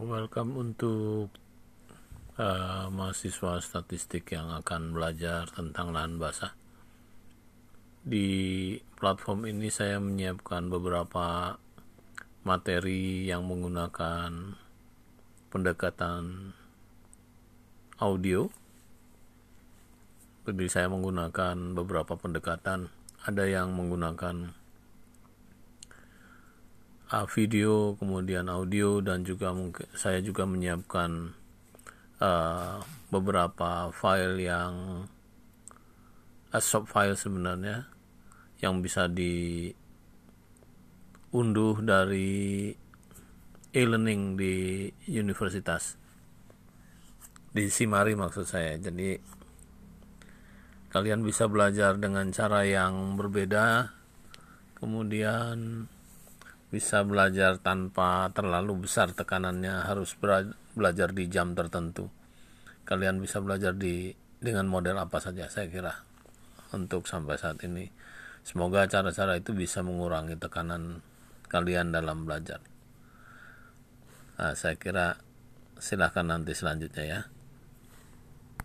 Welcome untuk uh, mahasiswa statistik yang akan belajar tentang lahan basah. Di platform ini saya menyiapkan beberapa materi yang menggunakan pendekatan audio. Jadi saya menggunakan beberapa pendekatan. Ada yang menggunakan uh, video, kemudian audio, dan juga mungkin saya juga menyiapkan uh, beberapa file yang uh, shop file sebenarnya yang bisa diunduh dari e-learning di universitas di Simari maksud saya. Jadi kalian bisa belajar dengan cara yang berbeda. Kemudian bisa belajar tanpa terlalu besar tekanannya harus belajar di jam tertentu. Kalian bisa belajar di dengan model apa saja saya kira untuk sampai saat ini. Semoga cara-cara itu bisa mengurangi tekanan kalian dalam belajar. Nah, saya kira silahkan nanti selanjutnya ya